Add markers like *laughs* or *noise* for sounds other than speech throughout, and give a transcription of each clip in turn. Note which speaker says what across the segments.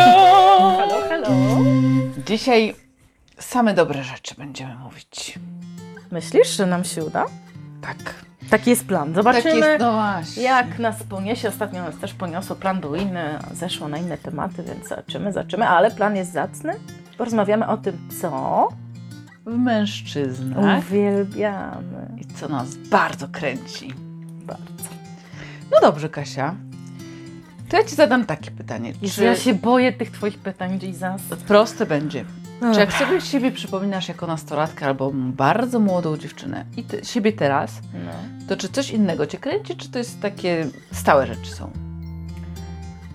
Speaker 1: Halo, halo.
Speaker 2: Dzisiaj same dobre rzeczy będziemy mówić.
Speaker 1: Myślisz, że nam się uda?
Speaker 2: Tak.
Speaker 1: Taki jest plan.
Speaker 2: Tak
Speaker 1: Zobaczymy,
Speaker 2: jest, no właśnie.
Speaker 1: jak nas poniesie. Ostatnio nas też poniosło. Plan był inny, zeszło na inne tematy, więc zobaczymy, zobaczymy. Ale plan jest zacny. Porozmawiamy o tym, co
Speaker 2: W mężczyznach.
Speaker 1: uwielbiamy.
Speaker 2: I co nas bardzo kręci.
Speaker 1: Bardzo.
Speaker 2: No dobrze, Kasia. To ja Ci zadam takie pytanie.
Speaker 1: Jezu,
Speaker 2: Czy
Speaker 1: ja się boję tych Twoich pytań, Jesus.
Speaker 2: proste będzie?
Speaker 1: No
Speaker 2: Czy jak sobie siebie przypominasz jako nastolatkę albo bardzo młodą dziewczynę i siebie teraz,
Speaker 1: No.
Speaker 2: to czy coś innego Cię kręci, czy to jest takie stałe rzeczy są?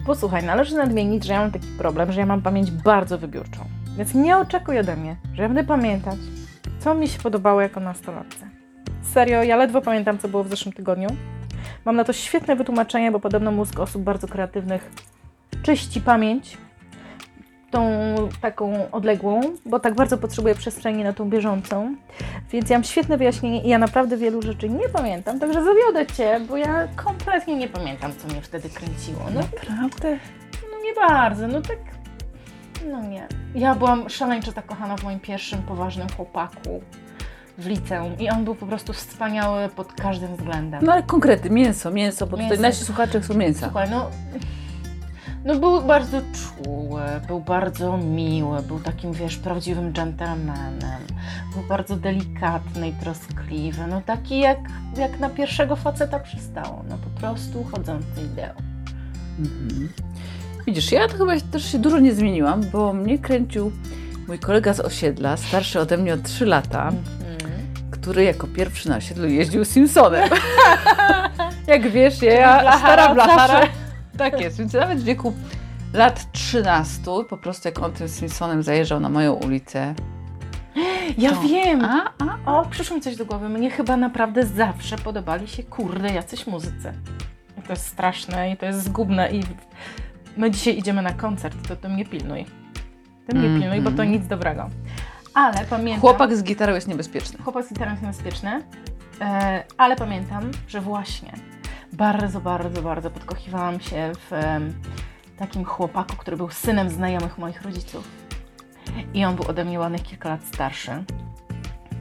Speaker 1: Posłuchaj, należy nadmienić, że ja mam taki problem, że ja mam pamięć bardzo wybiórczą. Więc nie oczekuj ode mnie, że ja będę pamiętać, co mi się podobało jako nastolatce. Serio, ja ledwo pamiętam, co było w zeszłym tygodniu. Mam na to świetne wytłumaczenie, bo podobno mózg osób bardzo kreatywnych czyści pamięć, tą taką odległą, bo tak bardzo potrzebuje przestrzeni na tą bieżącą. Więc ja mam świetne wyjaśnienie i ja naprawdę wielu rzeczy nie pamiętam, także zawiodę Cię, bo ja kompletnie nie pamiętam, co mnie wtedy kręciło. No
Speaker 2: Naprawdę?
Speaker 1: no nie bardzo, no tak. No nie. Ja byłam szaleńczo tak kochana w moim pierwszym poważnym chłopaku w liceum i on był po prostu wspaniały pod każdym względem.
Speaker 2: No ale konkrety, mięso, mięso, bo
Speaker 1: Mięso.
Speaker 2: tutaj nasi słuchacze chcą mięsa.
Speaker 1: Słuchaj, no, no był bardzo czuły, był bardzo miły, był takim, wiesz, prawdziwym dżentelmenem, był bardzo delikatny i troskliwy, no taki jak, jak na pierwszego faceta przystało, no po prostu chodzący ideał.
Speaker 2: Mhm. Widzisz, ja to chyba też się dużo nie zmieniłam, bo mnie kręcił mój kolega z osiedla, starszy ode mnie o 3 lata,
Speaker 1: Mhm.
Speaker 2: Który jako pierwszy na osiedlu jeździł Simpsonem. *laughs* Jak wiesz, ja
Speaker 1: blachara
Speaker 2: stara blachara. Tak jest, więc nawet w wieku lat 13, po prostu jak on tym Simpsonem zajeżdżał na moją ulicę. *gasps*
Speaker 1: Ja
Speaker 2: to-
Speaker 1: wiem!
Speaker 2: A, a,
Speaker 1: O, przyszło mi coś do głowy. Mnie chyba naprawdę zawsze podobali się, kurde, jacyś muzycy. I to jest straszne i to jest zgubne i my dzisiaj idziemy na koncert, to ty mnie pilnuj. Ty mnie
Speaker 2: Mhm.
Speaker 1: pilnuj, bo to nic dobrego. Ale pamiętam...
Speaker 2: chłopak z gitarą jest niebezpieczny.
Speaker 1: Chłopak z gitarą jest niebezpieczny, e, ale pamiętam, że właśnie bardzo, bardzo, bardzo podkochiwałam się w em, takim chłopaku, który był synem znajomych moich rodziców. I on był ode mnie ładnych kilka lat starszy.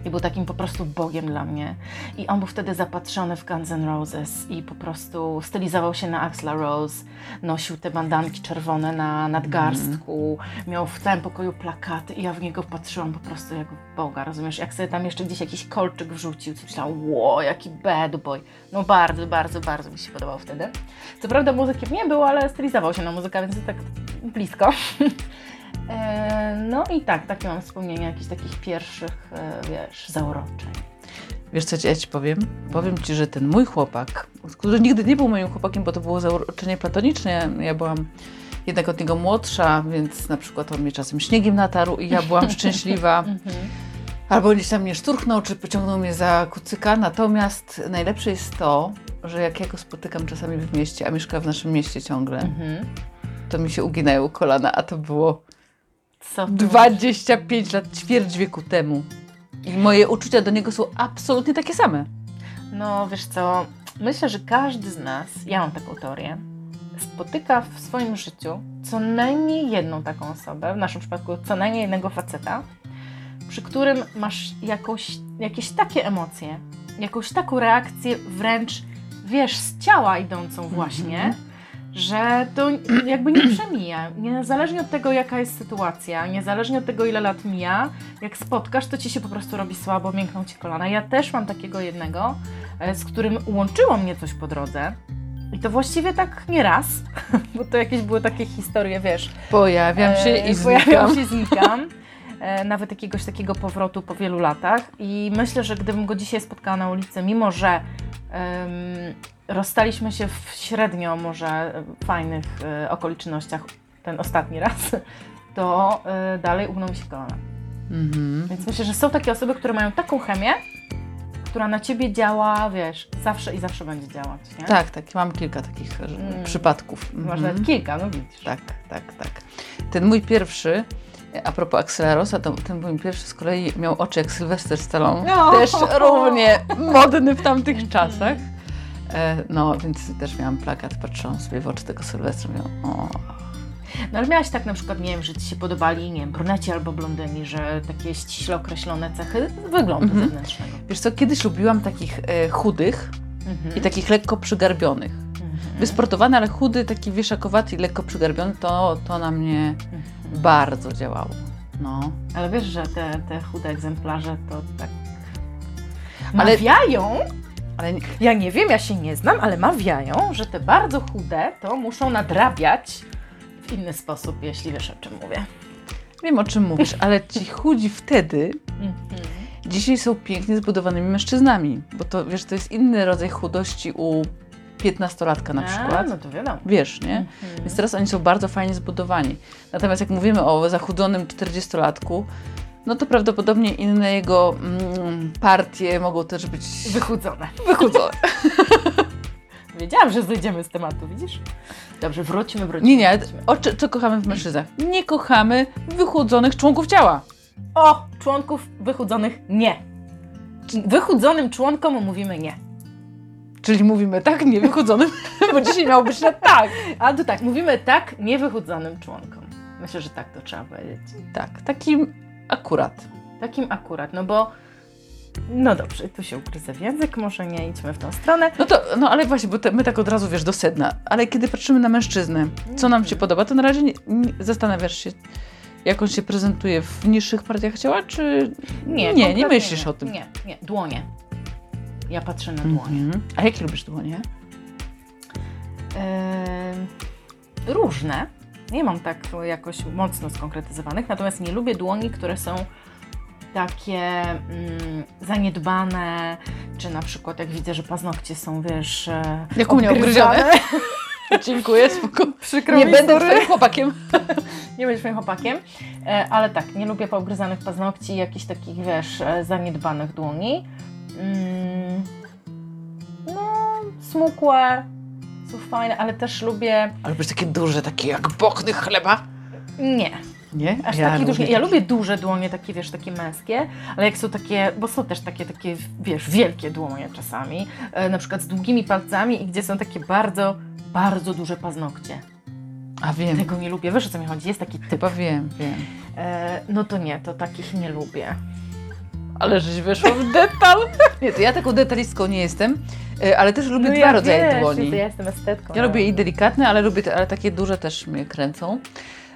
Speaker 1: I był takim po prostu bogiem dla mnie. I on był wtedy zapatrzony w Guns N' Roses i po prostu stylizował się na Axla Rose, nosił te bandanki czerwone na nadgarstku, miał w całym pokoju plakaty i ja w niego patrzyłam po prostu jak w Boga, rozumiesz? Jak sobie tam jeszcze gdzieś jakiś kolczyk wrzucił, to myślałam, ło, jaki bad boy. No bardzo, bardzo, bardzo mi się podobał wtedy. Co prawda muzykiem nie był, ale stylizował się na muzykę, więc to tak blisko. *laughs* E, No i tak, takie mam wspomnienia jakichś takich pierwszych, e, wiesz, zauroczeń.
Speaker 2: Wiesz co ja ci powiem? Powiem ci, że ten mój chłopak, który nigdy nie był moim chłopakiem, bo to było zauroczenie platoniczne, ja byłam jednak od niego młodsza, więc na przykład on mnie czasem śniegiem natarł i ja byłam *laughs* szczęśliwa.
Speaker 1: Mhm.
Speaker 2: Albo gdzieś tam mnie szturchnął, czy pociągnął mnie za kucyka. Natomiast najlepsze jest to, że jak ja go spotykam czasami w mieście, a mieszka w naszym mieście ciągle,
Speaker 1: Mhm.
Speaker 2: to mi się uginają kolana, a to było
Speaker 1: Co ty
Speaker 2: 25 lat, ćwierć wieku temu. I moje uczucia do niego są absolutnie takie same.
Speaker 1: No wiesz co, myślę, że każdy z nas, ja mam taką teorię, spotyka w swoim życiu co najmniej jedną taką osobę, w naszym przypadku co najmniej jednego faceta, przy którym masz jakąś, jakieś takie emocje, jakąś taką reakcję wręcz, wiesz, z ciała idącą właśnie,
Speaker 2: Mhm.
Speaker 1: Że to jakby nie przemija. Niezależnie od tego, jaka jest sytuacja, niezależnie od tego, ile lat mija, jak spotkasz, to ci się po prostu robi słabo, miękną ci kolana. Ja też mam takiego jednego, e, z którym łączyło mnie coś po drodze. I to właściwie tak nie raz, *laughs* bo to jakieś były takie historie, wiesz.
Speaker 2: Pojawiam się
Speaker 1: e,
Speaker 2: i
Speaker 1: Pojawiam
Speaker 2: znikam.
Speaker 1: się, znikam. E, Nawet jakiegoś takiego powrotu po wielu latach. I myślę, że gdybym go dzisiaj spotkała na ulicy, mimo że rozstaliśmy się w średnio może fajnych e, okolicznościach ten ostatni raz, to e, dalej ugną mi się kolana.
Speaker 2: Mhm.
Speaker 1: Więc myślę, że są takie osoby, które mają taką chemię, która na ciebie działa, wiesz, zawsze i zawsze będzie działać. Nie?
Speaker 2: Tak, tak. Mam kilka takich e,
Speaker 1: Mm.
Speaker 2: przypadków.
Speaker 1: Masz
Speaker 2: Mhm.
Speaker 1: kilka, no widzisz.
Speaker 2: Tak, tak, tak. Ten mój pierwszy, a propos Axela Rossa, to ten mój pierwszy z kolei miał oczy jak Sylwester Stallone.
Speaker 1: No.
Speaker 2: Też równie modny w tamtych *laughs* czasach. E, no, więc też miałam plakat, patrzyłam sobie w oczy tego Sylwestra, mówiłam, o,
Speaker 1: No ale miałaś tak na przykład, nie wiem, że Ci się podobali, nie wiem, bruneci albo blondyni, że takie ściśle określone cechy wyglądu
Speaker 2: Mhm.
Speaker 1: zewnętrznego.
Speaker 2: Wiesz co, kiedyś lubiłam takich e, chudych
Speaker 1: Mhm.
Speaker 2: i takich lekko przygarbionych.
Speaker 1: Mhm.
Speaker 2: Wysportowany, ale chudy, taki wieszakowaty i lekko przygarbiony, to, to na mnie
Speaker 1: Mhm.
Speaker 2: Bardzo działało. No.
Speaker 1: Ale wiesz, że te, te chude egzemplarze to tak
Speaker 2: Ale-
Speaker 1: mawiają,
Speaker 2: Ale
Speaker 1: ja nie wiem, ja się nie znam, ale mawiają, że te bardzo chude to muszą nadrabiać w inny sposób, jeśli wiesz o czym mówię.
Speaker 2: wiem o czym mówisz, ale ci chudzi wtedy
Speaker 1: Mhm.
Speaker 2: dzisiaj są pięknie zbudowanymi mężczyznami, bo to wiesz, to jest inny rodzaj chudości u 15-latka na
Speaker 1: A,
Speaker 2: przykład.
Speaker 1: no to wiadomo.
Speaker 2: Wiesz, nie?
Speaker 1: Mhm.
Speaker 2: Więc teraz oni są bardzo fajnie zbudowani. Natomiast jak mówimy o zachudzonym 40-latku, no to prawdopodobnie inne jego mm, partie mogą też być
Speaker 1: Wychudzone.
Speaker 2: wychudzone. *laughs*
Speaker 1: Wiedziałam, że zejdziemy z tematu, widzisz? Dobrze, wróćmy, wróćmy.
Speaker 2: Nie, nie,
Speaker 1: wróćmy.
Speaker 2: o, co kochamy w mężczyznach? Nie kochamy wychudzonych członków ciała.
Speaker 1: O, członków wychudzonych nie. Wychudzonym członkom mówimy nie.
Speaker 2: Czyli mówimy tak, nie wychudzonym, *laughs* bo dzisiaj miało być na tak.
Speaker 1: A to tak, mówimy tak niewychudzonym członkom. Myślę, że tak to trzeba powiedzieć.
Speaker 2: Tak, takim akurat.
Speaker 1: Takim akurat, no bo no dobrze, tu się ugryzę w język, może nie idźmy w tą stronę.
Speaker 2: No to, no ale właśnie, bo te, my tak od razu, wiesz, do sedna. Ale kiedy patrzymy na mężczyznę, co nam się podoba, to na razie nie, nie, zastanawiasz się, jak on się prezentuje w niższych partiach ciała, czy...
Speaker 1: Nie,
Speaker 2: nie, nie myślisz
Speaker 1: nie.
Speaker 2: o tym.
Speaker 1: Nie, nie, dłonie. Ja patrzę na dłonie.
Speaker 2: Mhm. A jakie lubisz dłonie?
Speaker 1: Em, różne. Nie mam tak jakoś mocno skonkretyzowanych, natomiast nie lubię dłoni, które są takie mm, zaniedbane, czy na przykład jak widzę, że paznokcie są, wiesz, e,
Speaker 2: Jak u mnie
Speaker 1: obgryzane. *laughs*
Speaker 2: Dziękuję, spoko.
Speaker 1: Przykro
Speaker 2: Nie
Speaker 1: mi,
Speaker 2: będę
Speaker 1: sorry.
Speaker 2: twoim chłopakiem. *laughs*
Speaker 1: Nie będziesz moim chłopakiem, e, ale tak, nie lubię poobgryzanych paznokci, jakichś takich, wiesz, e, zaniedbanych dłoni. Mm, no, smukłe, są fajne, ale też lubię...
Speaker 2: Ale lubisz takie duże, takie jak bokny chleba?
Speaker 1: Nie,
Speaker 2: Nie?
Speaker 1: aż taki duży. Ja lubię duże dłonie, takie, wiesz, takie męskie, ale jak są takie, bo są też takie, takie, wiesz, wielkie dłonie czasami, e, na przykład z długimi palcami i gdzie są takie bardzo, bardzo duże paznokcie.
Speaker 2: A wiem,
Speaker 1: Tego nie lubię, wiesz o co mi chodzi, jest taki typ.
Speaker 2: chyba wiem, wiem.
Speaker 1: E, no to nie, to takich nie lubię.
Speaker 2: Ale żeś weszła w detal. *laughs* Nie, to ja taką detalistką nie jestem, e, ale też lubię
Speaker 1: no
Speaker 2: dwa
Speaker 1: ja
Speaker 2: rodzaje
Speaker 1: wiesz,
Speaker 2: dłoni.
Speaker 1: Ja jestem estetką.
Speaker 2: Ja
Speaker 1: no.
Speaker 2: lubię i delikatne, ale lubię te, ale takie duże też mnie kręcą.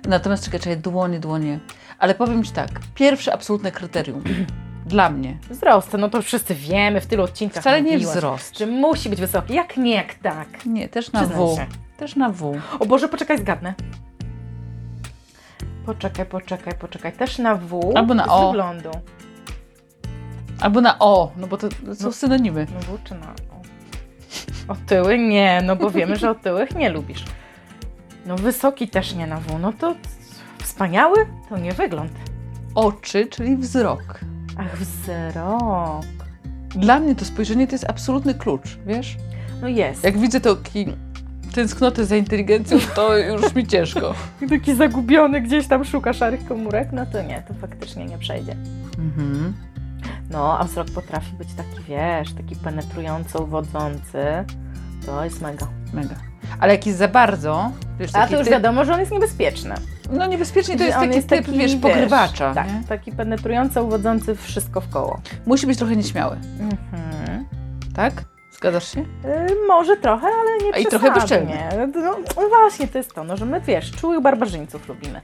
Speaker 2: Natomiast czekaj, czekaj, dłonie, dłonie. Ale powiem Ci tak, pierwsze absolutne kryterium *clears throat* dla mnie
Speaker 1: Wzrost, no to wszyscy wiemy, w tylu odcinkach
Speaker 2: wcale nie
Speaker 1: mówiłaś,
Speaker 2: wzrost.
Speaker 1: Czy musi być wysoki? Jak nie, jak tak.
Speaker 2: Nie, też na
Speaker 1: Przyznaj
Speaker 2: W.
Speaker 1: się.
Speaker 2: Też na W.
Speaker 1: O Boże, poczekaj, zgadnę. Poczekaj, poczekaj, poczekaj. Też na W.
Speaker 2: Albo na
Speaker 1: z
Speaker 2: O.
Speaker 1: wyglądu.
Speaker 2: Albo na O, no bo to są
Speaker 1: No.
Speaker 2: synonimy.
Speaker 1: No W czy na O? Otyły? Nie, no bo wiemy, że otyłych nie lubisz. No wysoki też nie na W. No to wspaniały? To nie wygląd.
Speaker 2: Oczy, czyli wzrok.
Speaker 1: Ach, wzrok.
Speaker 2: Dla mnie to spojrzenie to jest absolutny klucz, wiesz?
Speaker 1: No jest.
Speaker 2: Jak widzę taki tęsknotę za inteligencją, to już mi ciężko. *laughs*
Speaker 1: taki zagubiony gdzieś tam szuka szarych komórek, no to nie, to faktycznie nie przejdzie.
Speaker 2: Mhm.
Speaker 1: No, a wzrok potrafi być taki, wiesz, taki penetrująco uwodzący. To jest mega.
Speaker 2: Mega. Ale jak jest za bardzo, wiesz,
Speaker 1: A to już
Speaker 2: typ,
Speaker 1: wiadomo, że on jest niebezpieczny.
Speaker 2: no niebezpiecznie to jest taki typ, wiesz, pogrywacza.
Speaker 1: Tak,
Speaker 2: nie?
Speaker 1: taki penetrująco uwodzący wszystko w koło.
Speaker 2: Musi być trochę nieśmiały,
Speaker 1: Mhm.
Speaker 2: tak? Zgadzasz się?
Speaker 1: Y, może trochę, ale nie
Speaker 2: A i trochę
Speaker 1: przesadnie. No, no właśnie, to jest to, no, że my, wiesz, czułych barbarzyńców lubimy.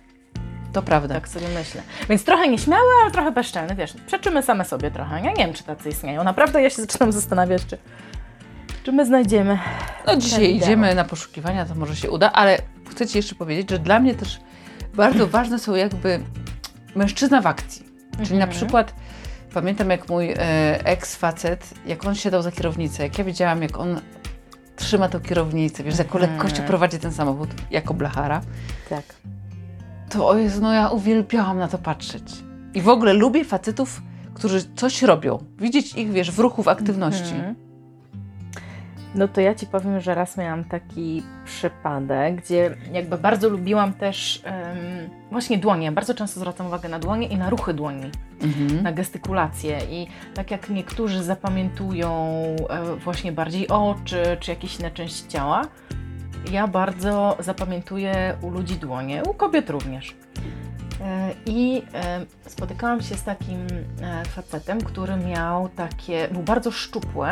Speaker 2: To prawda.
Speaker 1: Tak sobie myślę. Więc trochę nieśmiały, ale trochę bezczelny, wiesz, przeczymy same sobie trochę. Ja nie wiem, czy tacy istnieją. Naprawdę ja się zaczynam zastanawiać, czy, czy my znajdziemy.
Speaker 2: No dzisiaj idziemy na poszukiwania, to może się uda, ale chcę Ci jeszcze powiedzieć, że dla mnie też bardzo *clears throat* ważne są jakby mężczyzna w akcji. Czyli na
Speaker 1: Mhm.
Speaker 2: przykład pamiętam jak mój e, ex-facet, jak on siadał za kierownicę, jak ja widziałam, jak on trzyma tą kierownicę, wiesz, z jaką
Speaker 1: Mhm.
Speaker 2: lekkością prowadzi ten samochód jako blachara,
Speaker 1: Tak.
Speaker 2: To Jezu, no ja uwielbiałam na to patrzeć. I w ogóle lubię facetów, którzy coś robią. Widzieć ich, wiesz, w ruchu, w aktywności.
Speaker 1: Mhm. No to ja Ci powiem, że raz miałam taki przypadek, gdzie jakby bardzo lubiłam też em, właśnie dłonie. Bardzo często zwracam uwagę na dłonie i na ruchy dłoni,
Speaker 2: Mhm.
Speaker 1: na gestykulację. I tak jak niektórzy zapamiętują e, właśnie bardziej oczy czy jakieś inne części ciała, ja bardzo zapamiętuję u ludzi dłonie, u kobiet również. E, I e, spotykałam się z takim e, facetem, który miał takie, był bardzo szczupły,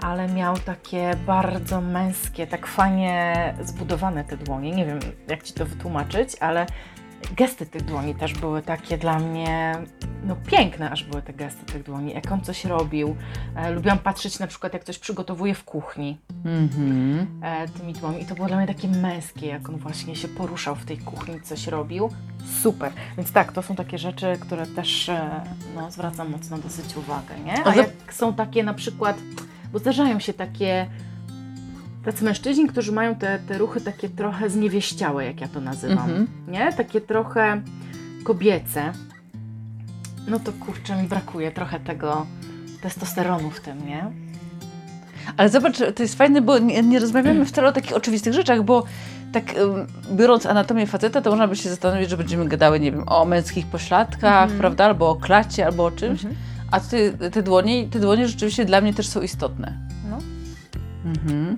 Speaker 1: ale miał takie bardzo męskie, tak fajnie zbudowane te dłonie. Nie wiem, jak ci to wytłumaczyć, ale gesty tych dłoni też były takie dla mnie, no piękne aż były te gesty tych dłoni. Jak on coś robił. E, lubiłam patrzeć na przykład, jak coś przygotowuje w kuchni
Speaker 2: Mhm.
Speaker 1: e, tymi dłońmi. I to było dla mnie takie męskie, jak on właśnie się poruszał w tej kuchni, coś robił. Super. Więc tak, to są takie rzeczy, które też e, no, zwracam mocno dosyć uwagę, nie?
Speaker 2: A
Speaker 1: jak są takie na przykład, bo zdarzają się takie tacy mężczyźni, którzy mają te, te ruchy takie trochę zniewieściałe, jak ja to nazywam,
Speaker 2: Mhm.
Speaker 1: nie? Takie trochę kobiece. No to kurczę, mi brakuje trochę tego testosteronu w tym, nie?
Speaker 2: Ale zobacz, to jest fajne, bo nie, nie rozmawiamy wcale o takich oczywistych rzeczach, bo tak biorąc anatomię faceta, to można by się zastanowić, że będziemy gadały, nie wiem, o męskich pośladkach,
Speaker 1: Mhm.
Speaker 2: prawda, albo o klacie, albo o czymś.
Speaker 1: Mhm.
Speaker 2: A ty, te dłonie, te dłonie rzeczywiście dla mnie też są istotne.
Speaker 1: No.
Speaker 2: Mhm.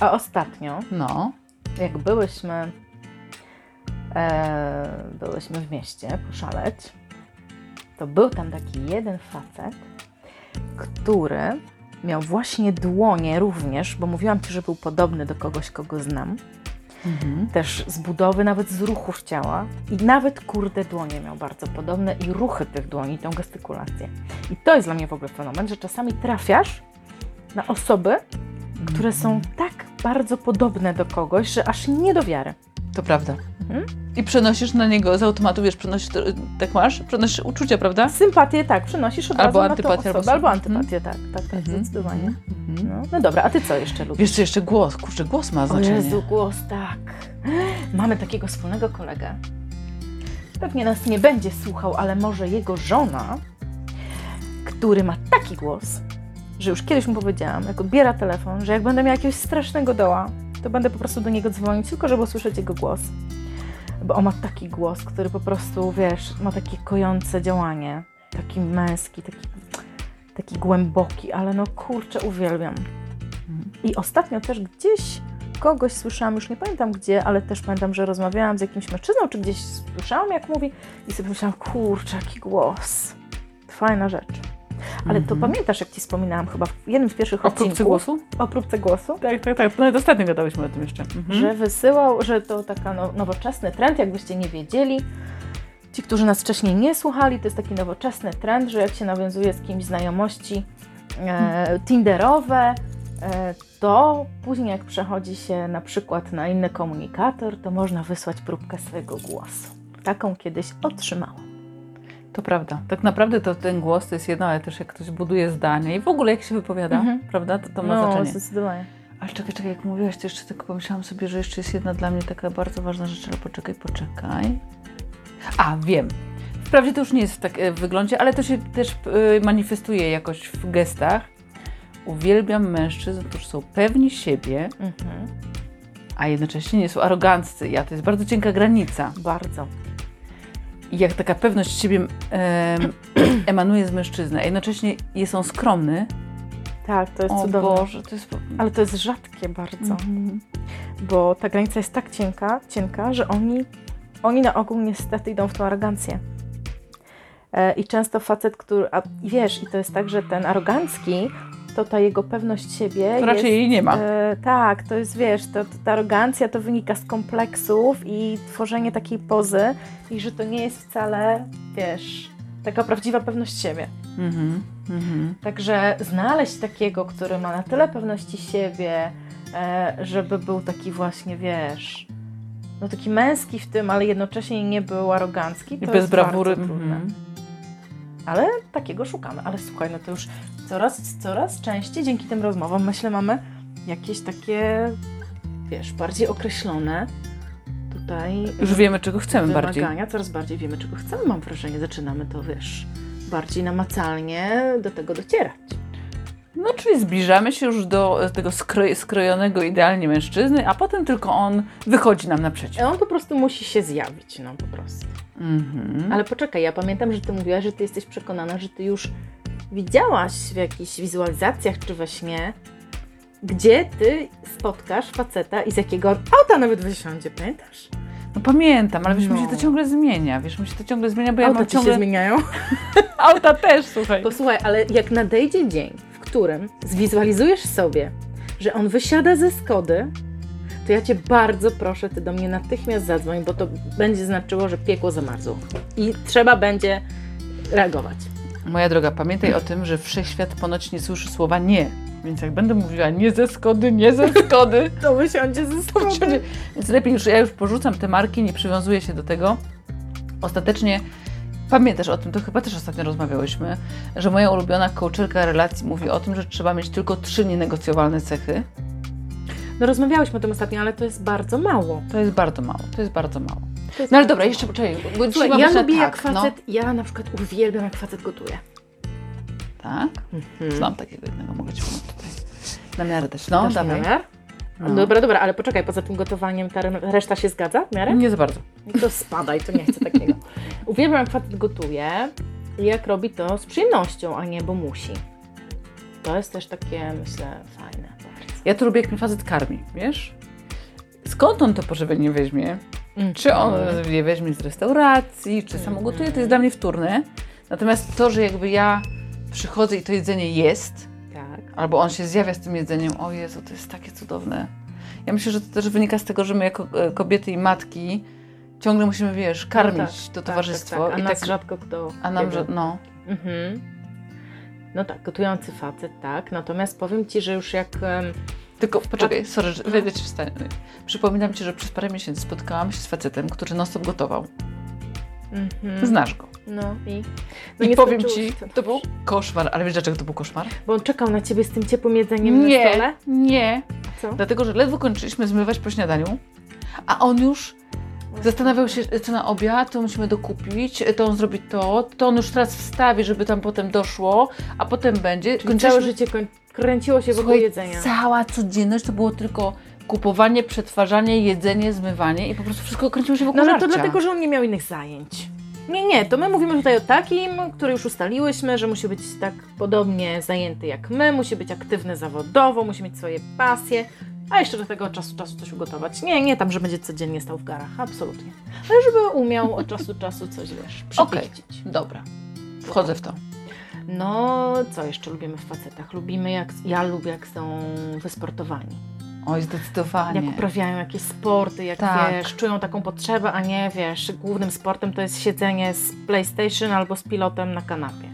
Speaker 1: A ostatnio
Speaker 2: No.
Speaker 1: jak byłyśmy, e, byłyśmy w mieście poszaleć, to był tam taki jeden facet, który miał właśnie dłonie również, bo mówiłam Ci, że był podobny do kogoś, kogo znam,
Speaker 2: Mhm.
Speaker 1: też z budowy, nawet z ruchów ciała i nawet kurde dłonie miał bardzo podobne i ruchy tych dłoni, tą gestykulację. I to jest dla mnie w ogóle fenomen, że czasami trafiasz na osoby, które są tak bardzo podobne do kogoś, że aż nie do wiary.
Speaker 2: To prawda.
Speaker 1: Mhm.
Speaker 2: I przenosisz na niego z automatu, wiesz, przenosisz, tak masz? Przenosisz uczucia, prawda?
Speaker 1: Sympatię tak, przenosisz od
Speaker 2: Albo
Speaker 1: razu
Speaker 2: antypatię,
Speaker 1: na tą
Speaker 2: albo
Speaker 1: osobę, albo antypatię, tak, tak, tak,
Speaker 2: Mhm.
Speaker 1: zdecydowanie.
Speaker 2: Mhm.
Speaker 1: No, no dobra, a ty co jeszcze lubisz?
Speaker 2: Wiesz co, jeszcze głos, kurczę, głos ma
Speaker 1: O
Speaker 2: znaczenie.
Speaker 1: Jezu, głos, tak. Mamy takiego wspólnego kolegę. Pewnie nas nie będzie słuchał, ale może jego żona, który ma taki głos, że już kiedyś mu powiedziałam, jak odbiera telefon, że jak będę miała jakiegoś strasznego doła, to będę po prostu do niego dzwonić, tylko żeby usłyszeć jego głos. Bo on ma taki głos, który po prostu, wiesz, ma takie kojące działanie. Taki męski, taki, taki głęboki, ale no kurczę, uwielbiam. I ostatnio też gdzieś kogoś słyszałam, już nie pamiętam gdzie, ale też pamiętam, że rozmawiałam z jakimś mężczyzną, czy gdzieś słyszałam, jak mówi, i sobie myślałam, kurczę, jaki głos. Fajna rzecz. Ale to
Speaker 2: Mhm.
Speaker 1: pamiętasz, jak ci wspominałam chyba w jednym z pierwszych
Speaker 2: O próbce
Speaker 1: odcinków
Speaker 2: głosu?
Speaker 1: o próbce głosu,
Speaker 2: Tak, tak, tak. Nawet ostatnio gadałyśmy o tym jeszcze. Mhm.
Speaker 1: że wysyłał, że to taka no, nowoczesny trend, jakbyście nie wiedzieli. Ci, którzy nas wcześniej nie słuchali, to jest taki nowoczesny trend, że jak się nawiązuje z kimś znajomości e, tinderowe, e, to później jak przechodzi się na przykład na inny komunikator, to można wysłać próbkę swojego głosu. Taką kiedyś otrzymałam.
Speaker 2: To prawda. Tak naprawdę to ten głos to jest jedno, ale też jak ktoś buduje zdanie i w ogóle jak się wypowiada,
Speaker 1: Mhm.
Speaker 2: prawda, to to ma
Speaker 1: no,
Speaker 2: znaczenie.
Speaker 1: zdecydowanie.
Speaker 2: Ale czekaj, czekaj, jak mówiłaś, to jeszcze tylko pomyślałam sobie, że jeszcze jest jedna dla mnie taka bardzo ważna rzecz, ale poczekaj, poczekaj. A, wiem. Wprawdzie to już nie jest w, tak, e, w wyglądzie, ale to się też e, manifestuje jakoś w gestach. Uwielbiam mężczyzn, którzy są pewni siebie,
Speaker 1: Mhm.
Speaker 2: a jednocześnie nie są aroganccy. Ja to jest bardzo cienka granica.
Speaker 1: Bardzo.
Speaker 2: Jak taka pewność siebie em, *clears throat* emanuje z mężczyzny, a jednocześnie jest on skromny,
Speaker 1: Tak, to jest
Speaker 2: o
Speaker 1: cudowne.
Speaker 2: Boże, to jest...
Speaker 1: Ale to jest rzadkie bardzo.
Speaker 2: Mhm.
Speaker 1: bo ta granica jest tak cienka, cienka że oni, oni na ogół niestety idą w tą arogancję. E, I często facet, który. A, wiesz, i to jest tak, że ten arogancki, to ta jego pewność siebie.
Speaker 2: To raczej
Speaker 1: jest,
Speaker 2: jej nie ma.
Speaker 1: E, tak, to jest, wiesz, to, to, ta arogancja to wynika z kompleksów i tworzenie takiej pozy, i że to nie jest wcale, wiesz, taka prawdziwa pewność siebie.
Speaker 2: Mhm. Mhm.
Speaker 1: Także znaleźć takiego, który ma na tyle pewności siebie, e, żeby był taki właśnie, wiesz, no taki męski w tym, ale jednocześnie nie był arogancki,
Speaker 2: I bez brawury.
Speaker 1: trudne.
Speaker 2: Mhm.
Speaker 1: Ale takiego szukamy. Ale słuchaj, no to już coraz, coraz częściej dzięki tym rozmowom, myślę, mamy jakieś takie, wiesz, bardziej określone tutaj
Speaker 2: Już wiemy, czego chcemy bardziej.
Speaker 1: wymagania, coraz bardziej wiemy, czego chcemy, mam wrażenie. Zaczynamy to, wiesz, bardziej namacalnie do tego docierać.
Speaker 2: No, czyli zbliżamy się już do tego skroj, skrojonego idealnie mężczyzny, a potem tylko on wychodzi nam naprzeciw.
Speaker 1: On po prostu musi się zjawić, no po prostu.
Speaker 2: Mhm.
Speaker 1: Ale poczekaj, ja pamiętam, że ty mówiłaś, że ty jesteś przekonana, że ty już widziałaś w jakichś wizualizacjach czy we śnie, gdzie ty spotkasz faceta i z jakiego auta nawet wysiądzie, pamiętasz?
Speaker 2: No pamiętam, ale wiesz, mi się
Speaker 1: No.
Speaker 2: to ciągle zmienia. Wiesz, mi się to ciągle zmienia, bo ja
Speaker 1: auta
Speaker 2: mam
Speaker 1: ci
Speaker 2: ciągle...
Speaker 1: się zmieniają. *laughs*
Speaker 2: Auta też, słuchaj.
Speaker 1: Posłuchaj, ale jak nadejdzie dzień, w którym zwizualizujesz sobie, że on wysiada ze Skody, to ja Cię bardzo proszę, Ty do mnie natychmiast zadzwoń, bo to będzie znaczyło, że piekło zamarzło. I trzeba będzie reagować.
Speaker 2: Moja droga, pamiętaj o tym, że wszechświat ponoć nie słyszy słowa nie. Więc jak będę mówiła nie ze Skody, nie ze Skody, *laughs*
Speaker 1: To wysiądzie ze
Speaker 2: wciągnie. Więc lepiej już, ja już porzucam te marki, nie przywiązuję się do tego. Ostatecznie pamiętasz o tym, to chyba też ostatnio rozmawiałyśmy, że moja ulubiona coacherka relacji mówi o tym, że trzeba mieć tylko trzy nienegocjowalne cechy.
Speaker 1: No rozmawiałyśmy o tym ostatnio, ale to jest bardzo mało.
Speaker 2: To jest bardzo mało, to jest bardzo mało. No ale dobra, jeszcze poczekaj, bo
Speaker 1: Słuchaj, ja lubię
Speaker 2: tak,
Speaker 1: jak facet, ja na przykład uwielbiam jak facet gotuje.
Speaker 2: No, tak?
Speaker 1: Mhm.
Speaker 2: Znam takiego jednego, mogę Ci pomóc tutaj. Na miarę też. No,
Speaker 1: Dasz
Speaker 2: dawaj.
Speaker 1: namiar?
Speaker 2: No.
Speaker 1: Dobra, dobra, ale poczekaj, poza tym gotowaniem ta re- reszta się zgadza w miarę?
Speaker 2: Nie za bardzo.
Speaker 1: To spadaj, to nie chcę takiego. Uwielbiam jak facet gotuje i jak robi to z przyjemnością, a nie bo musi. To jest też takie, myślę, fajne bardzo.
Speaker 2: Ja to lubię, jak mnie facet karmi, wiesz? Skąd on to pożywienie weźmie? Czy on je weźmie z restauracji, czy samo gotuje, to jest dla mnie wtórne. Natomiast to, że jakby ja przychodzę i to jedzenie jest,
Speaker 1: Tak.
Speaker 2: albo on się zjawia z tym jedzeniem, o Jezu, to jest takie cudowne. Ja myślę, że to też wynika z tego, że my jako e, kobiety i matki ciągle musimy, wiesz, karmić
Speaker 1: No
Speaker 2: to
Speaker 1: tak,
Speaker 2: towarzystwo.
Speaker 1: Tak, tak. A
Speaker 2: I
Speaker 1: nas
Speaker 2: tak,
Speaker 1: rzadko kto.
Speaker 2: a nam, że no.
Speaker 1: Mhm. No tak, gotujący facet, tak. Natomiast powiem Ci, że już jak...
Speaker 2: Tylko poczekaj, sorry, że wejdę ci w stanie. Przypominam ci, że przez parę miesięcy spotkałam się z facetem, który non-stop gotował.
Speaker 1: mhm.
Speaker 2: Znasz go.
Speaker 1: No i... No
Speaker 2: I
Speaker 1: nie
Speaker 2: powiem
Speaker 1: skończyło
Speaker 2: ci,
Speaker 1: się
Speaker 2: to był koszmar. Ale wiesz dlaczego to był koszmar?
Speaker 1: Bo on czekał na Ciebie z tym ciepłym jedzeniem na stole.
Speaker 2: nie.
Speaker 1: Co?
Speaker 2: Dlatego, że ledwo kończyliśmy zmywać po śniadaniu, a on już zastanawiał się, co na obiad, to musimy dokupić, to on zrobi to, to on już teraz wstawi, żeby tam potem doszło, a potem będzie.
Speaker 1: Czyli całe życie koń... kręciło się wokół
Speaker 2: Słuchaj,
Speaker 1: jedzenia.
Speaker 2: Cała codzienność to było tylko kupowanie, przetwarzanie, jedzenie, zmywanie i po prostu wszystko kręciło się wokół
Speaker 1: No ale to
Speaker 2: żarcia.
Speaker 1: dlatego, że on nie miał innych zajęć. Nie, nie, to my mówimy tutaj o takim, który już ustaliłyśmy, że musi być tak podobnie zajęty jak my, musi być aktywny zawodowo, musi mieć swoje pasje, a jeszcze do tego od czasu do czasu coś ugotować. Nie, nie tam, że będzie codziennie stał w garach, absolutnie. Ale żeby umiał od czasu do czasu coś, wiesz,
Speaker 2: Okej.
Speaker 1: przypichcić.
Speaker 2: Dobra, wchodzę w to.
Speaker 1: No, co jeszcze lubimy w facetach? Lubimy jak, ja lubię jak są wysportowani.
Speaker 2: Oj, zdecydowanie.
Speaker 1: Jak uprawiają jakieś sporty, jak
Speaker 2: Tak.
Speaker 1: wiesz, czują taką potrzebę, a nie wiesz, głównym sportem to jest siedzenie z PlayStation albo z pilotem na kanapie.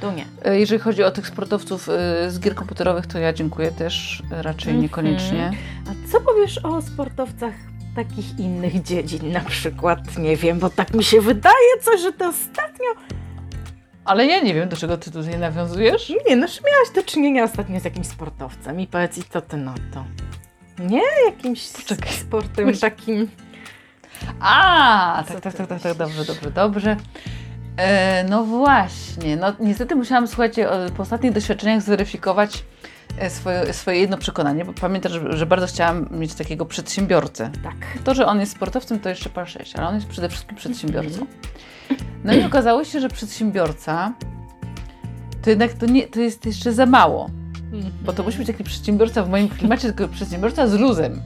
Speaker 1: To nie.
Speaker 2: E, Jeżeli chodzi o tych sportowców e, z gier komputerowych, to ja dziękuję też e, raczej
Speaker 1: Mhm.
Speaker 2: niekoniecznie.
Speaker 1: A co powiesz o sportowcach takich innych dziedzin na przykład? Nie wiem, bo tak mi się wydaje coś, że to ostatnio...
Speaker 2: Ale ja nie wiem, do czego ty tutaj nawiązujesz.
Speaker 1: Nie no, że miałaś do czynienia ostatnio z jakimś sportowcem i powiedz, i co ty na to? Nie? Jakimś
Speaker 2: Poczekaj.
Speaker 1: sportem takim...
Speaker 2: A, tak, tak, tak, tak, tak,
Speaker 1: myślisz?
Speaker 2: dobrze, dobrze, dobrze. E, no właśnie, no niestety musiałam, słuchajcie, po ostatnich doświadczeniach zweryfikować e, swoje, swoje jedno przekonanie, bo pamiętam, że, że bardzo chciałam mieć takiego przedsiębiorcę.
Speaker 1: Tak.
Speaker 2: To, że on jest sportowcem, to jeszcze par 6, ale on jest przede wszystkim przedsiębiorcą. No i okazało się, że przedsiębiorca to jednak to, nie, to jest jeszcze za mało, bo to musi być taki przedsiębiorca w moim klimacie, tylko przedsiębiorca z luzem.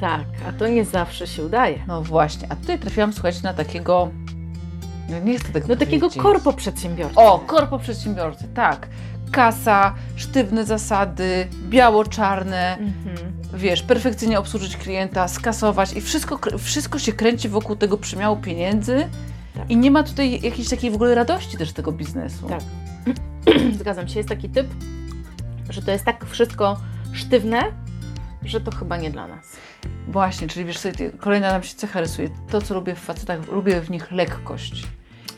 Speaker 1: Tak, a to nie zawsze się udaje.
Speaker 2: No właśnie, a tutaj trafiłam, słuchajcie, na takiego, no nie chcę tego
Speaker 1: Do takiego korpo przedsiębiorcy.
Speaker 2: O, korpo przedsiębiorcy, tak. Kasa, sztywne zasady, biało-czarne,
Speaker 1: Mhm.
Speaker 2: wiesz, perfekcyjnie obsłużyć klienta, skasować i wszystko, wszystko się kręci wokół tego przymiału pieniędzy
Speaker 1: Tak.
Speaker 2: i nie ma tutaj jakiejś takiej w ogóle radości też tego biznesu.
Speaker 1: Tak. *clears throat* Zgadzam się, jest taki typ, że to jest tak wszystko sztywne, że to chyba nie dla nas.
Speaker 2: Właśnie, czyli wiesz, sobie, kolejna nam się cecha rysuje. To, co lubię w facetach, lubię w nich lekkość.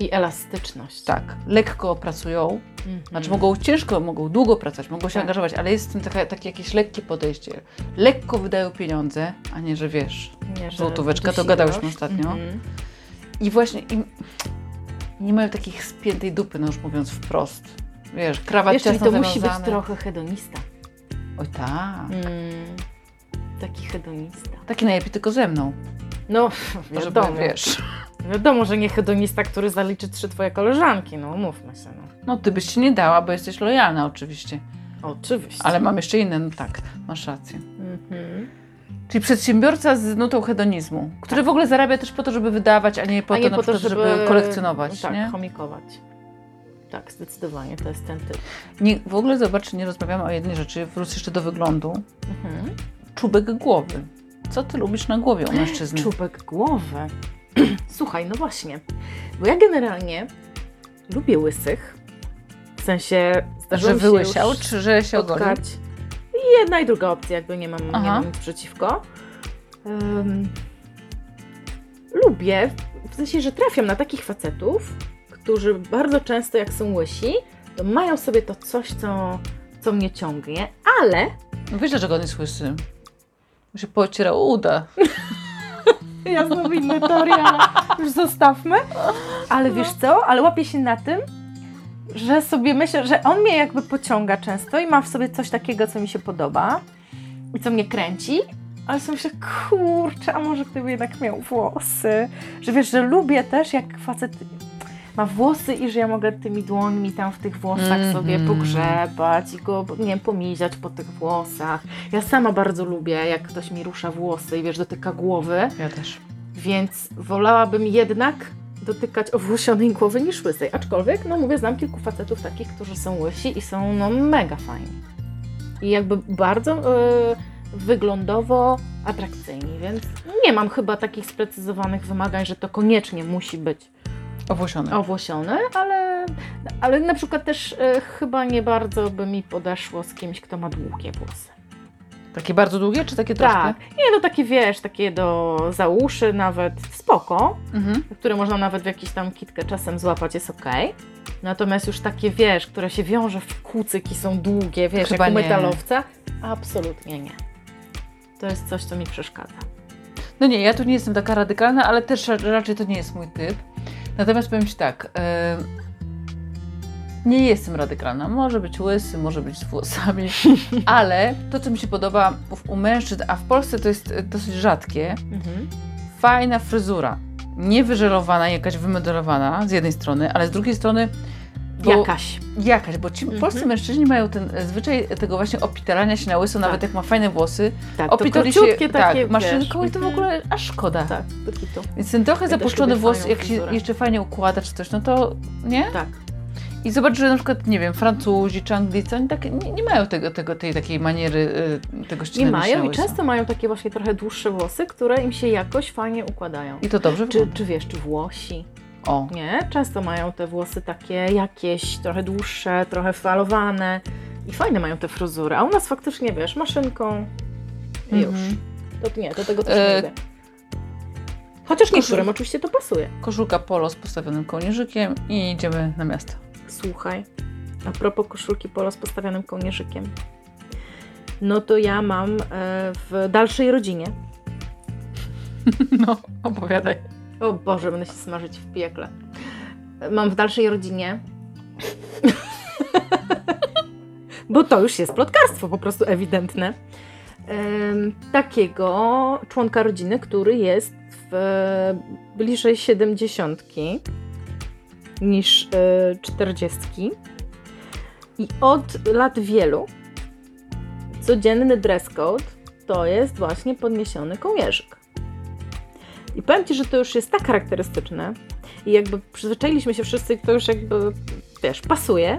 Speaker 1: I elastyczność.
Speaker 2: Tak, lekko pracują,
Speaker 1: Mhm.
Speaker 2: Znaczy mogą ciężko, mogą długo pracować, mogą się
Speaker 1: Tak.
Speaker 2: angażować, ale jest w tym taka, takie jakieś lekkie podejście. Lekko wydają pieniądze, a nie, że wiesz.
Speaker 1: Nie, że
Speaker 2: Złotóweczka, to gadałyśmy ostatnio.
Speaker 1: Mhm.
Speaker 2: I właśnie im, nie mają takich spiętej dupy, no już mówiąc wprost. wiesz, krawat
Speaker 1: Wiesz, czyli
Speaker 2: ciasno
Speaker 1: to musi być
Speaker 2: zawiązany.
Speaker 1: trochę hedonista.
Speaker 2: Oj tak.
Speaker 1: Mm, taki hedonista.
Speaker 2: Taki najlepiej tylko ze mną.
Speaker 1: No,
Speaker 2: Żeby,
Speaker 1: wiadomo,
Speaker 2: wiesz.
Speaker 1: wiadomo, że nie hedonista, który zaliczy trzy twoje koleżanki, no umówmy się. No.
Speaker 2: No ty byś ci nie dała, bo jesteś lojalna oczywiście.
Speaker 1: Oczywiście.
Speaker 2: Ale mam jeszcze inne, no tak, masz rację.
Speaker 1: Mhm.
Speaker 2: Czyli przedsiębiorca z nutą hedonizmu, który w ogóle zarabia też po to, żeby wydawać, a nie po
Speaker 1: A
Speaker 2: to
Speaker 1: nie po to, żeby,
Speaker 2: żeby, kolekcjonować,
Speaker 1: Tak,
Speaker 2: nie?
Speaker 1: chomikować. Tak, zdecydowanie, to jest ten typ.
Speaker 2: nie? W ogóle zobacz, nie rozmawiamy o jednej rzeczy, wrócę jeszcze do wyglądu.
Speaker 1: Mhm.
Speaker 2: Czubek głowy. Co ty lubisz na głowie u mężczyzny?
Speaker 1: Czubek głowy. *clears throat* Słuchaj, no właśnie, bo ja generalnie lubię łysych. W sensie
Speaker 2: Że wyłysiał, czy że się ogolił?
Speaker 1: I jedna i druga opcja, jakby nie mam, nie
Speaker 2: Aha.
Speaker 1: mam nic przeciwko. Lubię, w sensie, że trafiam na takich facetów, którzy bardzo często jak są łysi, to mają sobie to coś, co, co mnie ciągnie, ale
Speaker 2: No wiesz, dlaczego on jest łysy? Bo się pocierał uda. *laughs*
Speaker 1: Ja znowu inne teorie, ale już zostawmy. Ale wiesz co? Ale łapię się na tym, że sobie myślę, że on mnie jakby pociąga często i ma w sobie coś takiego, co mi się podoba i co mnie kręci. Ale sobie myślę, kurczę, a może gdyby jednak miał włosy. Że wiesz, że lubię też, jak facet ma włosy i że ja mogę tymi dłońmi tam w tych włosach
Speaker 2: Mhm.
Speaker 1: sobie pogrzebać i go, nie wiem, pomiziać po tych włosach. Ja sama bardzo lubię, jak ktoś mi rusza włosy i wiesz, dotyka głowy.
Speaker 2: Ja też.
Speaker 1: Więc wolałabym jednak dotykać owłosionej głowy niż łysej. Aczkolwiek, no mówię, znam kilku facetów takich, którzy są łysi i są no mega fajni. I jakby bardzo e, wyglądowo atrakcyjni, więc nie mam chyba takich sprecyzowanych wymagań, że to koniecznie musi być
Speaker 2: Owłosiony.
Speaker 1: owłosione, ale, ale na przykład też e, chyba nie bardzo by mi podeszło z kimś, kto ma długie włosy.
Speaker 2: Takie bardzo długie, czy takie troszkę?
Speaker 1: Tak, nie no takie wiesz, takie do za uszy nawet spoko,
Speaker 2: Mhm.
Speaker 1: które można nawet w jakiś tam kitkę czasem złapać, jest ok. Natomiast już takie, wiesz, które się wiąże w kucyki, są długie, wiesz,
Speaker 2: Chyba
Speaker 1: jak u metalowca, absolutnie nie. To jest coś, co mi przeszkadza.
Speaker 2: No nie, ja tu nie jestem taka radykalna, ale też ra- raczej to nie jest mój typ. Natomiast powiem Ci tak, e, nie jestem radykalna. Może być łysy, może być z włosami, *laughs* ale to, co mi się podoba u, mężczyzn, a w Polsce to jest e, dosyć rzadkie,
Speaker 1: Mhm.
Speaker 2: fajna fryzura. Nie wyżerowana, jakaś wymodelowana z jednej strony, ale z drugiej strony bo,
Speaker 1: Jakaś.
Speaker 2: jakaś, bo ci
Speaker 1: Mhm.
Speaker 2: polscy mężczyźni mają ten zwyczaj tego właśnie opitalania się na łyso, nawet
Speaker 1: Tak.
Speaker 2: jak ma fajne włosy.
Speaker 1: Tak, to
Speaker 2: Opitali się
Speaker 1: króciutkie takie,
Speaker 2: tak, maszynką
Speaker 1: wiesz,
Speaker 2: i to w
Speaker 1: mhm.
Speaker 2: ogóle aż szkoda.
Speaker 1: Tak, kitu.
Speaker 2: Więc ten trochę
Speaker 1: Ja
Speaker 2: zapuszczony włos, jak się jeszcze fajnie układa czy coś, no to nie?
Speaker 1: Tak.
Speaker 2: I zobacz, że na przykład, nie wiem, Francuzi czy Anglicy, oni tak, nie, nie mają tego, tego, tej takiej maniery, y, tego
Speaker 1: Nie
Speaker 2: ścinania się
Speaker 1: mają i często mają takie właśnie trochę dłuższe włosy, które im się jakoś fajnie układają.
Speaker 2: I to dobrze
Speaker 1: Czy,
Speaker 2: wygląda.
Speaker 1: czy wiesz, czy Włosi?
Speaker 2: O,
Speaker 1: Nie, często mają te włosy takie jakieś, trochę dłuższe, trochę falowane i fajne mają te fryzury, a u nas faktycznie, wiesz, maszynką i już.
Speaker 2: Mhm.
Speaker 1: To nie, do tego też
Speaker 2: E,
Speaker 1: nie lubię. Chociaż niektórym oczywiście to pasuje.
Speaker 2: koszulka polo z postawionym kołnierzykiem i idziemy na miasto.
Speaker 1: Słuchaj, a propos koszulki polo z postawionym kołnierzykiem. No to ja mam e, w dalszej rodzinie. *laughs*
Speaker 2: No, opowiadaj.
Speaker 1: O Boże, będę się smażyć w piekle. Mam w dalszej rodzinie. *laughs* Bo to już jest plotkarstwo po prostu ewidentne. Takiego członka rodziny, który jest w bliżej 70 niż e, 40. I od lat wielu codzienny dress code to jest właśnie podniesiony kołnierzyk. I powiem Ci, że to już jest tak charakterystyczne i jakby przyzwyczailiśmy się wszyscy to już jakby, wiesz, pasuje.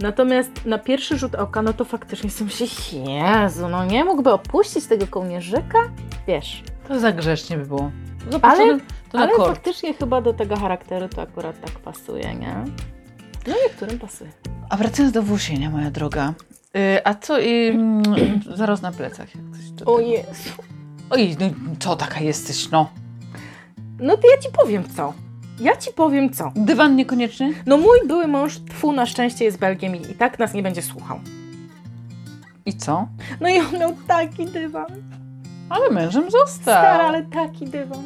Speaker 1: Natomiast na pierwszy rzut oka, no to faktycznie sobie myślę, Jezu, no nie mógłby opuścić tego kołnierzyka? Wiesz,
Speaker 2: To za grzecznie by było. Zapuszczony to na
Speaker 1: ale
Speaker 2: kort.
Speaker 1: faktycznie chyba do tego charakteru to akurat tak pasuje, nie? No niektórym pasuje.
Speaker 2: A wracając do włosienia, moja droga. Y, a co, y, *clears throat* zaraz na plecach. Jak coś do
Speaker 1: O
Speaker 2: tego.
Speaker 1: Jezu.
Speaker 2: Oj, no co taka jesteś, no.
Speaker 1: No to ja Ci powiem co. Ja Ci powiem co.
Speaker 2: Dywan niekoniecznie?
Speaker 1: No mój były mąż, tfu, na szczęście jest Belgiem i, i tak nas nie będzie słuchał.
Speaker 2: I co?
Speaker 1: No i on miał taki dywan.
Speaker 2: Ale mężem został.
Speaker 1: Stara, ale taki dywan.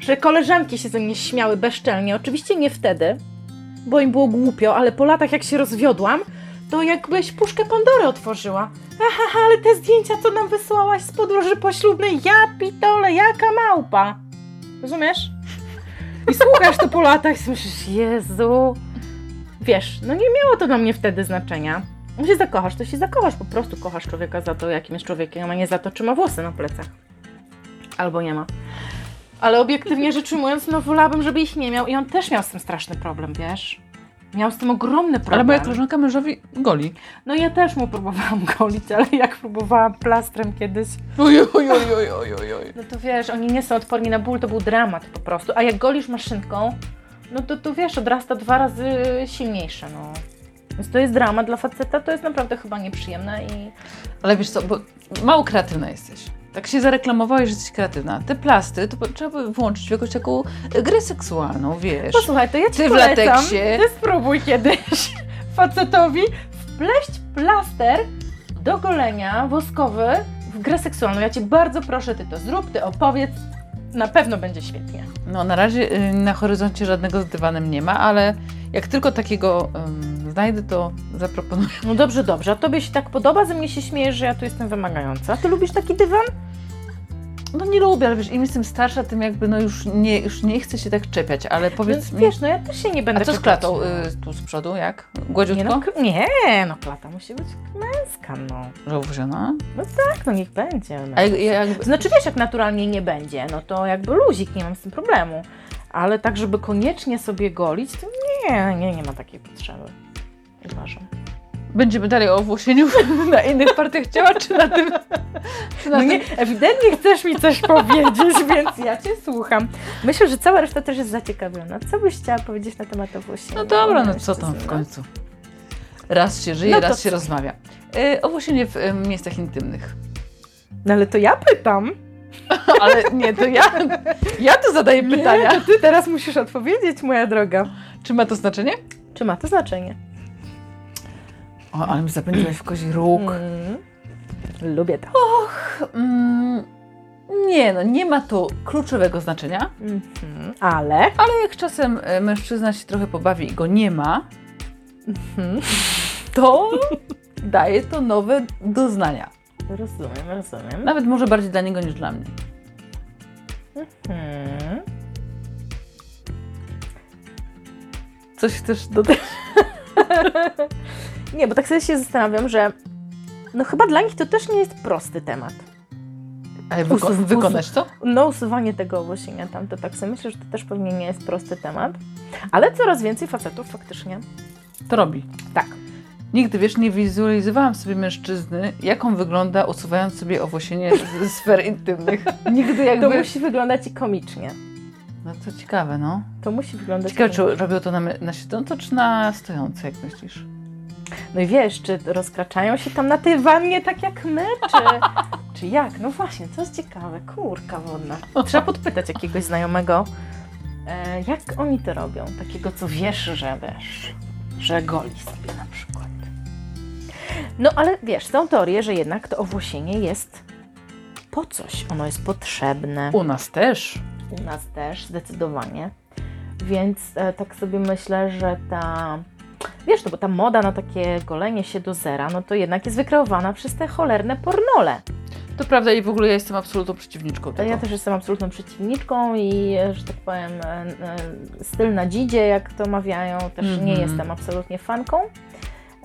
Speaker 1: Że koleżanki się ze mnie śmiały bezczelnie. Oczywiście nie wtedy, bo im było głupio, ale po latach jak się rozwiodłam, to jakbyś puszkę Pandory otworzyła. Aha, ale te zdjęcia, co nam wysłałaś z podróży poślubnej, ja pitole, jaka małpa. Rozumiesz? I słuchasz to po latach i myślisz, Jezu. Wiesz, no nie miało to dla mnie wtedy znaczenia. Jak się zakochasz, to się zakochasz, po prostu kochasz człowieka za to, jakim jest człowiekiem, a nie za to, czy ma włosy na plecach. Albo nie ma. Ale obiektywnie rzecz ujmując, no wolałabym, żeby ich nie miał i on też miał z tym straszny problem, wiesz? Miał z tym ogromny problem.
Speaker 2: Ale moja koleżanka mężowi goli.
Speaker 1: No ja też mu próbowałam *laughs* golić, ale jak próbowałam plastrem kiedyś,
Speaker 2: Oj, oj, oj, oj, oj, oj,
Speaker 1: no to wiesz, oni nie są odporni na ból, to był dramat po prostu. A jak golisz maszynką, no to to wiesz, odrasta dwa razy silniejsze, no. Więc to jest dramat dla faceta, to jest naprawdę chyba nieprzyjemne i...
Speaker 2: Ale wiesz co, bo mało kreatywna jesteś. Tak się zareklamowałeś, że jesteś kreatywna. Te plasty to trzeba by włączyć w jakąś taką grę seksualną, wiesz.
Speaker 1: Posłuchaj, to ja Ci
Speaker 2: Ty w
Speaker 1: polecam,
Speaker 2: lateksie.
Speaker 1: Ty spróbuj kiedyś *laughs* facetowi wpleść plaster do golenia woskowy w grę seksualną. Ja Cię bardzo proszę, Ty to zrób, Ty opowiedz. Na pewno będzie świetnie.
Speaker 2: No na razie y, na horyzoncie żadnego z dywanem nie ma, ale jak tylko takiego ym, znajdę, to zaproponuję.
Speaker 1: No dobrze, dobrze. A Tobie się tak podoba? Ze mnie się śmiejesz, że ja tu jestem wymagająca. A Ty lubisz taki dywan?
Speaker 2: No nie lubię, ale wiesz, im jestem starsza, tym jakby no już nie, już nie chcę się tak czepiać, ale powiedz
Speaker 1: no,
Speaker 2: mi...
Speaker 1: Wiesz, no ja też się nie będę
Speaker 2: A co z
Speaker 1: czepiać.
Speaker 2: klatą y, tu z przodu, jak?
Speaker 1: Nie
Speaker 2: Gładziutko?
Speaker 1: no, k- nie, no klata musi być męska, no.
Speaker 2: Żołwoziona?
Speaker 1: Tak, no niech będzie. No.
Speaker 2: A jak, jak,
Speaker 1: Znaczy wiesz, jak naturalnie nie będzie, no to jakby luzik, nie mam z tym problemu. Ale tak, żeby koniecznie sobie golić, to nie, nie, nie ma takiej potrzeby. Uważam.
Speaker 2: będziemy dalej o owłosieniu *laughs* na innych partiach ciała, czy na tym? Czy na
Speaker 1: No
Speaker 2: tym?
Speaker 1: nie, ewidentnie chcesz mi coś powiedzieć, *laughs* więc ja Cię słucham. Myślę, że cała reszta też jest zaciekawiona. Co byś chciała powiedzieć na temat owłosienia?
Speaker 2: No dobra, no co tam w końcu? Raz się żyje,
Speaker 1: No
Speaker 2: raz się
Speaker 1: co?
Speaker 2: rozmawia. Y, owłosienie w y, miejscach intymnych.
Speaker 1: No ale to ja pytam. *laughs*
Speaker 2: Ale nie, to ja, ja tu zadaję pytania.
Speaker 1: Nie, to Ty teraz musisz odpowiedzieć, moja droga.
Speaker 2: Czy ma to znaczenie?
Speaker 1: Czy ma to znaczenie?
Speaker 2: O, ale mi zapędziłaś w kozi róg.
Speaker 1: Mm. Lubię to.
Speaker 2: Mm, nie, no nie ma to kluczowego znaczenia,
Speaker 1: Mhm. Ale...
Speaker 2: ale jak czasem y, mężczyzna się trochę pobawi i go nie ma,
Speaker 1: Mhm.
Speaker 2: to daje to nowe doznania.
Speaker 1: Rozumiem, rozumiem.
Speaker 2: Nawet może bardziej dla niego niż dla mnie.
Speaker 1: Mhm.
Speaker 2: Coś chcesz dodać? *laughs*
Speaker 1: Nie, bo tak sobie się zastanawiam, że no chyba dla nich to też nie jest prosty temat.
Speaker 2: Ale wyko-
Speaker 1: Usu-
Speaker 2: wykonać to?
Speaker 1: No usuwanie tego owłosienia tam, to tak sobie myślę, że to też pewnie nie jest prosty temat. Ale coraz więcej facetów faktycznie.
Speaker 2: To robi.
Speaker 1: Tak.
Speaker 2: Nigdy, wiesz, nie wizualizowałam sobie mężczyzny, jak on wygląda, usuwając sobie owłosienie ze sfer intymnych. *laughs* Nigdy
Speaker 1: To
Speaker 2: jakby...
Speaker 1: musi wyglądać i komicznie.
Speaker 2: No to ciekawe, no.
Speaker 1: To musi wyglądać
Speaker 2: Ciekawe,
Speaker 1: komicznie.
Speaker 2: czy robią to na, na siedząco, czy na stojąco, jak myślisz?
Speaker 1: No i wiesz, czy rozkraczają się tam na tej wannie tak jak my, czy, *laughs* czy jak? No właśnie, to jest ciekawe. Kurka wodna. Trzeba podpytać jakiegoś znajomego, e, jak oni to robią. Takiego, co wiesz, że wiesz, że goli sobie na przykład. No ale wiesz, są teorie, że jednak to owłosienie jest po coś. Ono jest potrzebne.
Speaker 2: U nas też.
Speaker 1: U nas też, zdecydowanie. Więc e, tak sobie myślę, że ta. Wiesz, no bo ta moda na takie golenie się do zera, no to jednak jest wykreowana przez te cholerne pornole.
Speaker 2: To prawda i w ogóle ja jestem absolutną przeciwniczką tego.
Speaker 1: Ja też jestem absolutną przeciwniczką i, że tak powiem, e, e, styl na dzidzie, jak to mawiają, też nie
Speaker 2: Mhm.
Speaker 1: jestem absolutnie fanką.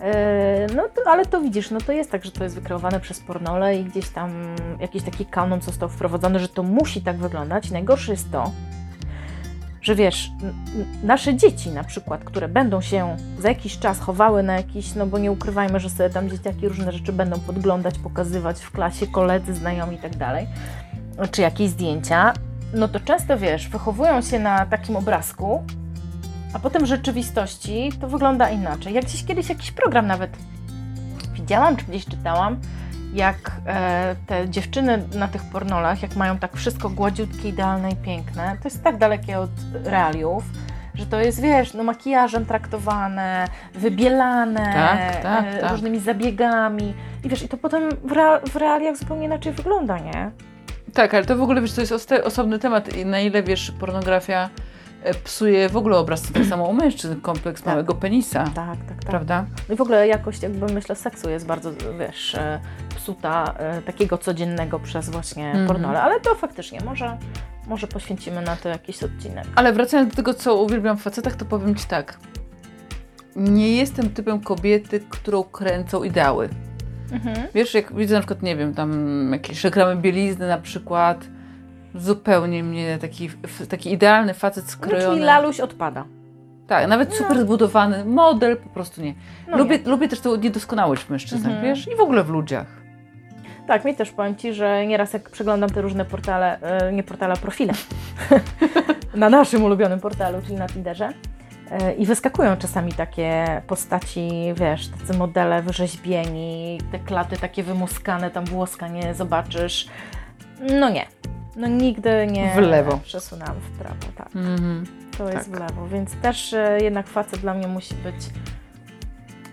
Speaker 1: E, No, to, ale to widzisz, no to jest tak, że to jest wykreowane przez pornole i gdzieś tam jakiś taki kanon został wprowadzony, że to musi tak wyglądać. Najgorsze jest to, że wiesz, nasze dzieci na przykład, które będą się za jakiś czas chowały na jakiś, no bo nie ukrywajmy, że sobie tam dzieciaki różne rzeczy będą podglądać, pokazywać w klasie, koledzy, znajomi i tak czy jakieś zdjęcia, no to często wiesz, wychowują się na takim obrazku, a potem w rzeczywistości to wygląda inaczej. Jak gdzieś kiedyś jakiś program nawet widziałam, czy gdzieś czytałam, jak e, te dziewczyny na tych pornolach, jak mają tak wszystko gładziutkie, idealne i piękne, to jest tak dalekie od realiów, że to jest, wiesz, no makijażem traktowane, wybielane,
Speaker 2: Tak, tak,
Speaker 1: e,
Speaker 2: tak.
Speaker 1: różnymi zabiegami. I wiesz, i to potem w, rea- w realiach zupełnie inaczej wygląda, nie?
Speaker 2: Tak, ale to w ogóle wiesz, to jest osobny temat i na ile wiesz, pornografia psuje w ogóle obraz. Tak samo u mężczyzn, kompleks
Speaker 1: Tak.
Speaker 2: małego penisa.
Speaker 1: Tak, tak, tak.
Speaker 2: Prawda?
Speaker 1: No i w ogóle jakość, jakby myślę, seksu jest bardzo, wiesz, e, psuta e, takiego codziennego przez właśnie
Speaker 2: Mhm.
Speaker 1: pornole, ale to faktycznie może, może poświęcimy na to jakiś odcinek.
Speaker 2: Ale wracając do tego, co uwielbiam w facetach, to powiem Ci tak. Nie jestem typem kobiety, którą kręcą ideały.
Speaker 1: Mhm.
Speaker 2: Wiesz, jak widzę na przykład, nie wiem, tam jakieś reklamy bielizny na przykład, zupełnie mnie taki, taki idealny facet
Speaker 1: No,
Speaker 2: skrojony.
Speaker 1: czyli laluś odpada.
Speaker 2: Tak, nawet super zbudowany model, po prostu nie.
Speaker 1: No
Speaker 2: lubię,
Speaker 1: nie.
Speaker 2: lubię też tą niedoskonałość w mężczyznach,
Speaker 1: Mhm.
Speaker 2: wiesz, i w ogóle w ludziach.
Speaker 1: Tak, mi też powiem Ci, że nieraz jak przeglądam te różne portale, e, nie portale, profile, *laughs* na naszym ulubionym portalu, czyli na Tinderze, e, i wyskakują czasami takie postaci, wiesz, tacy modele wyrzeźbieni, te klaty takie wymuskane, tam włoska nie zobaczysz. No nie. No nigdy nie
Speaker 2: W lewo.
Speaker 1: przesunęłam w prawo, tak.
Speaker 2: Mhm.
Speaker 1: To jest
Speaker 2: Tak.
Speaker 1: w lewo, więc też e, jednak facet dla mnie musi być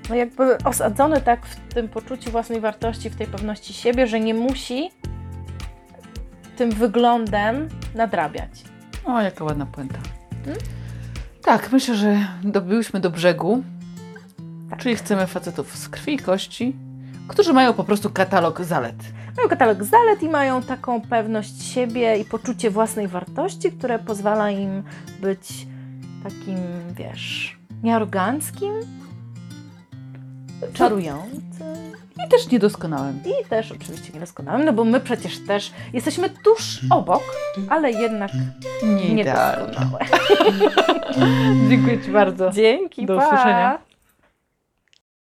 Speaker 1: no jakby osadzony tak w tym poczuciu własnej wartości, w tej pewności siebie, że nie musi tym wyglądem nadrabiać.
Speaker 2: O, jaka ładna puenta.
Speaker 1: Hmm?
Speaker 2: Tak, myślę, że dobyłyśmy do brzegu.
Speaker 1: Tak.
Speaker 2: Czyli chcemy facetów z krwi i kości, którzy mają po prostu katalog zalet.
Speaker 1: Mają katalog zalet i mają taką pewność siebie i poczucie własnej wartości, które pozwala im być takim, wiesz, niearoganckim, czarującym.
Speaker 2: I też niedoskonałym.
Speaker 1: I też oczywiście niedoskonałym, no bo my przecież też jesteśmy tuż obok, ale jednak
Speaker 2: Nie
Speaker 1: niedoskonałe. *laughs* *laughs*
Speaker 2: Dziękuję Ci bardzo.
Speaker 1: Dzięki,
Speaker 2: Do
Speaker 1: pa.
Speaker 2: usłyszenia.